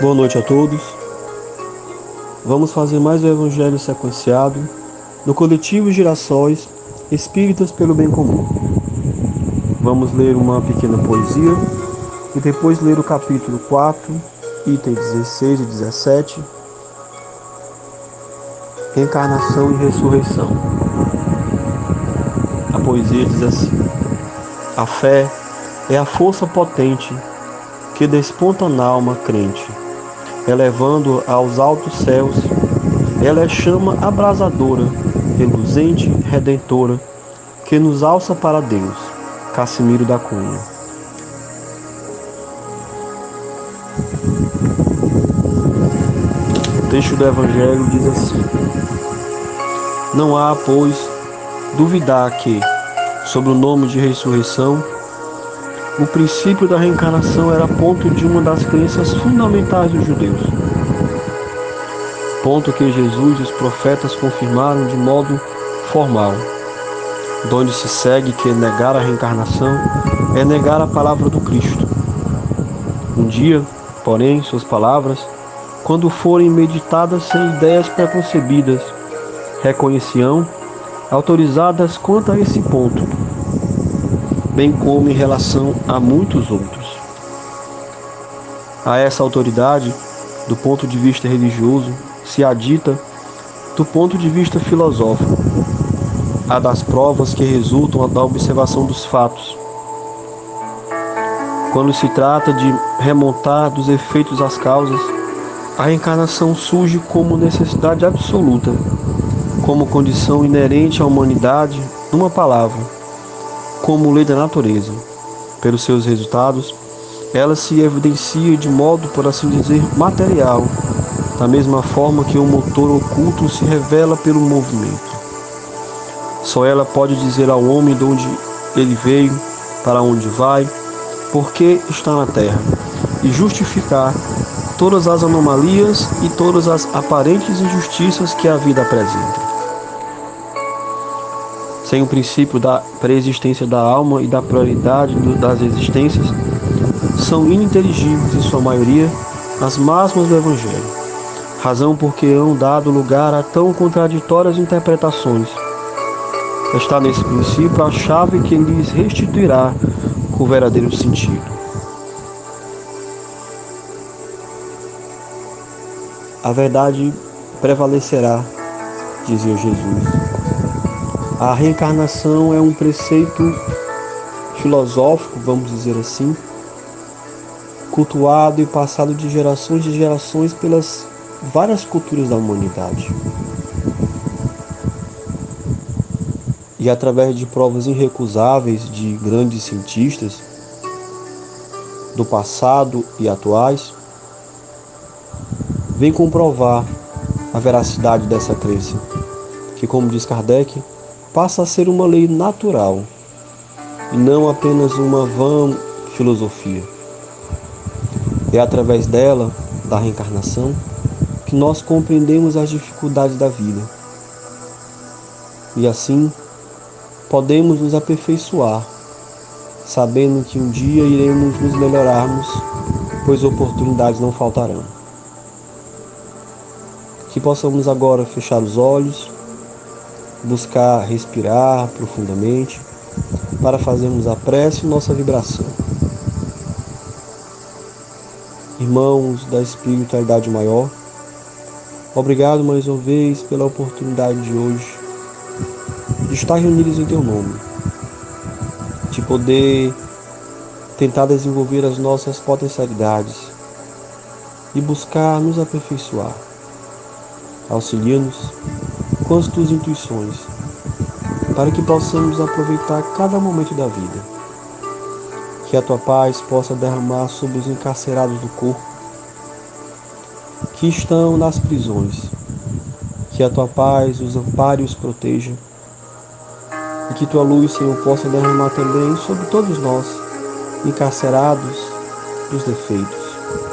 Boa noite a todos. Vamos fazer mais um evangelho sequenciado no coletivo Girassóis Espíritas pelo Bem Comum. Vamos ler uma pequena poesia e depois ler o capítulo 4, itens 16 e 17. Encarnação e ressurreição. A poesia diz assim: A fé é a força potente que desponta na alma crente elevando aos altos céus. Ela é chama abrasadora, reluzente, redentora, que nos alça para Deus. Cassimiro da Cunha. O texto do Evangelho diz assim: Não há, pois, duvidar que, sob o nome de ressurreição, o princípio da reencarnação era ponto de uma das crenças fundamentais dos judeus. Ponto que Jesus e os profetas confirmaram de modo formal, donde se segue que negar a reencarnação é negar a palavra do Cristo. Um dia, porém, suas palavras, quando forem meditadas sem ideias preconcebidas, reconheciam autorizadas quanto a esse ponto bem como em relação a muitos outros. A essa autoridade, do ponto de vista religioso, se adita do ponto de vista filosófico, a das provas que resultam da observação dos fatos. Quando se trata de remontar dos efeitos às causas, a reencarnação surge como necessidade absoluta, como condição inerente à humanidade, numa palavra como lei da natureza. Pelos seus resultados, ela se evidencia de modo, por assim dizer, material, da mesma forma que o motor oculto se revela pelo movimento. Só ela pode dizer ao homem de onde ele veio, para onde vai, por que está na terra, e justificar todas as anomalias e todas as aparentes injustiças que a vida apresenta sem o princípio da preexistência da alma e da prioridade das existências, são ininteligíveis em sua maioria as máximas do Evangelho, razão porque hão dado lugar a tão contraditórias interpretações. Está nesse princípio a chave que lhes restituirá o verdadeiro sentido. A verdade prevalecerá, dizia Jesus. A reencarnação é um preceito filosófico, vamos dizer assim, cultuado e passado de gerações e gerações pelas várias culturas da humanidade. E através de provas irrecusáveis de grandes cientistas do passado e atuais, vem comprovar a veracidade dessa crença, que, como diz Kardec, passa a ser uma lei natural e não apenas uma vã filosofia. É através dela, da reencarnação, que nós compreendemos as dificuldades da vida. E assim, podemos nos aperfeiçoar, sabendo que um dia iremos nos melhorarmos, pois oportunidades não faltarão. Que possamos agora fechar os olhos buscar respirar profundamente para fazermos a prece e nossa vibração. Irmãos da espiritualidade maior, obrigado mais uma vez pela oportunidade de hoje de estar reunidos em Teu nome, de poder tentar desenvolver as nossas potencialidades e buscar nos aperfeiçoar. Auxilia-nos as tuas intuições, para que possamos aproveitar cada momento da vida. Que a tua paz possa derramar sobre os encarcerados do corpo que estão nas prisões. Que a tua paz os ampare e os proteja. E que tua luz, Senhor, possa derramar também sobre todos nós, encarcerados dos defeitos,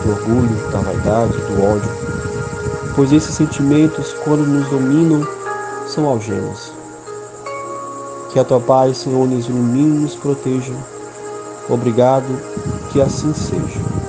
do orgulho, da vaidade, do ódio. Pois esses sentimentos, quando nos dominam, são algemas. Que a tua paz, Senhor, nos ilumine e nos proteja. Obrigado, que assim seja.